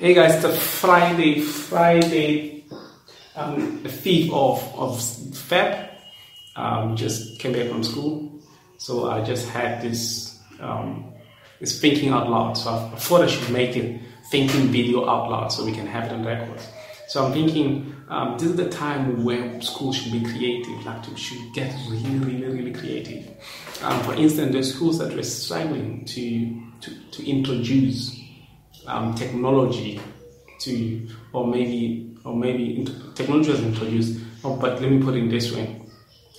Hey guys, the Friday, Friday, um, the 5th of, of Feb, um, just came back from school. So I just had this, um, this thinking out loud. So I thought I should make a thinking video out loud so we can have it on record. So I'm thinking um, this is the time where schools should be creative, like to, should get really, really, really creative. Um, for instance, the schools that were struggling to, to, to introduce um, technology to, or maybe, or maybe technology was introduced, oh, but let me put it this way,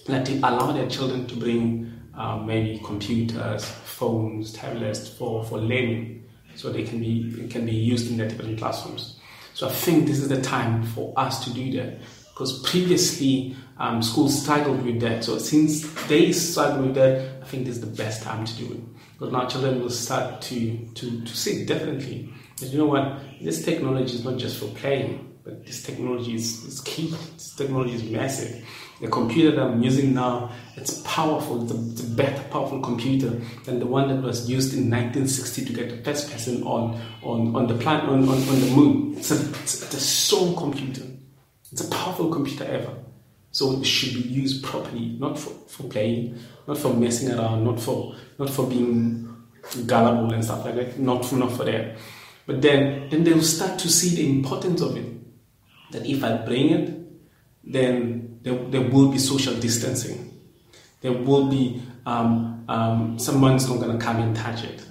like to allow their children to bring um, maybe computers, phones, tablets for, for learning, so they can be can be used in their different classrooms. So I think this is the time for us to do that because previously um, schools struggled with that. So since they struggled with that, I think this is the best time to do it because now children will start to to, to see differently. But you know what? This technology is not just for playing, but this technology is, is key. This technology is massive. The computer that I'm using now, it's powerful. It's a, it's a, better powerful computer than the one that was used in 1960 to get the first person on on, on the planet on, on, on the moon. It's a, it's, it's a soul computer. It's a powerful computer ever. So it should be used properly, not for, for playing, not for messing around, not for not for being gullible and stuff like that. Not for not for that. But then, then they'll start to see the importance of it. That if I bring it, then there, there will be social distancing. There will be um, um, someone's not going to come and touch it.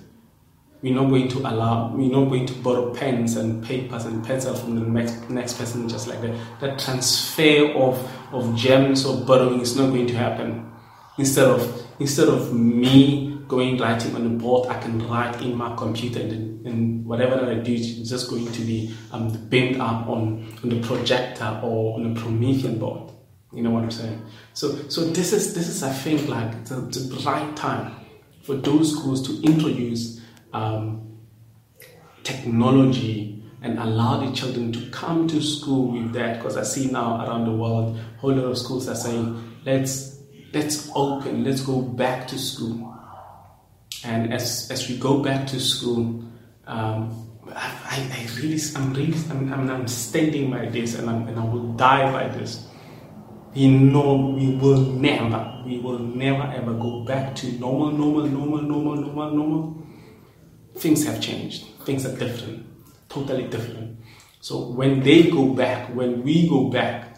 We're not going to allow. We're not going to borrow pens and papers and pencils from the next next person just like that. That transfer of of gems or borrowing is not going to happen. Instead of instead of me going writing on the board, I can write in my computer, and, and whatever that I do is just going to be um, beamed up on, on the projector or on the Promethean board. You know what I'm saying? So, so this is this is I think like the, the right time for those schools to introduce um, technology and allow the children to come to school with that. Because I see now around the world, a whole lot of schools are saying, let's let's open, let's go back to school and as, as we go back to school, um, I, I, really, I'm really, I'm, I'm, I'm standing by this and, I'm, and I will die by this. We know we will never, we will never ever go back to normal, normal, normal, normal, normal, normal. Things have changed. Things are different, totally different. So when they go back, when we go back,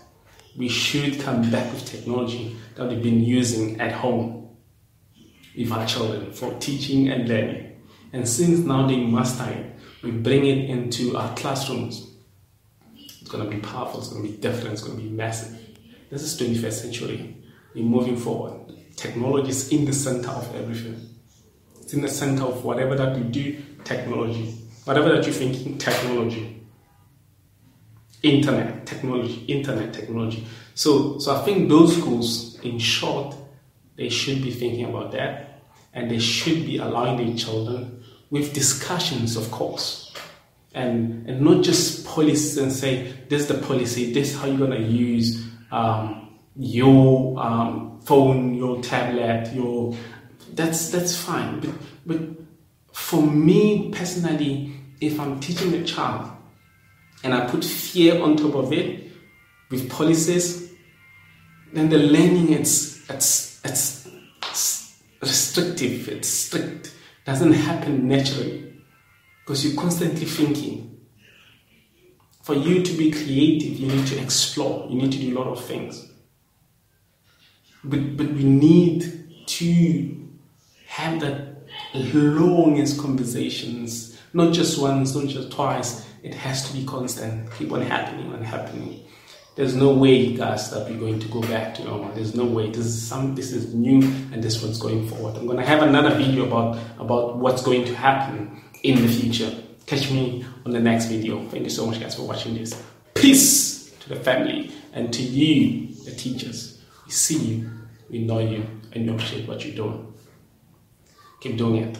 we should come back with technology that we've been using at home with our children for teaching and learning. And since now they master it, we bring it into our classrooms. It's going to be powerful, it's going to be different, it's going to be massive. This is 21st century. We're moving forward. Technology is in the center of everything. It's in the center of whatever that you do, technology. Whatever that you're thinking, technology. Internet, technology, internet, technology. So, so I think those schools, in short, they should be thinking about that and they should be allowing their children with discussions, of course. And, and not just policies and say, this is the policy, this is how you're going to use um, your um, phone, your tablet, your. That's, that's fine. But, but for me personally, if I'm teaching a child and I put fear on top of it with policies, then the learning it's, it's restrictive, it's strict, doesn't happen naturally because you're constantly thinking. For you to be creative, you need to explore, you need to do a lot of things. But, but we need to have that longest conversations, not just once, not just twice. It has to be constant, keep on happening and happening. There's no way, guys, that we're going to go back to normal. There's no way. This is some. This is new, and this one's going forward. I'm to have another video about about what's going to happen in the future. Catch me on the next video. Thank you so much, guys, for watching this. Peace to the family and to you, the teachers. We see you, we know you, and we appreciate what you're doing. Keep doing it.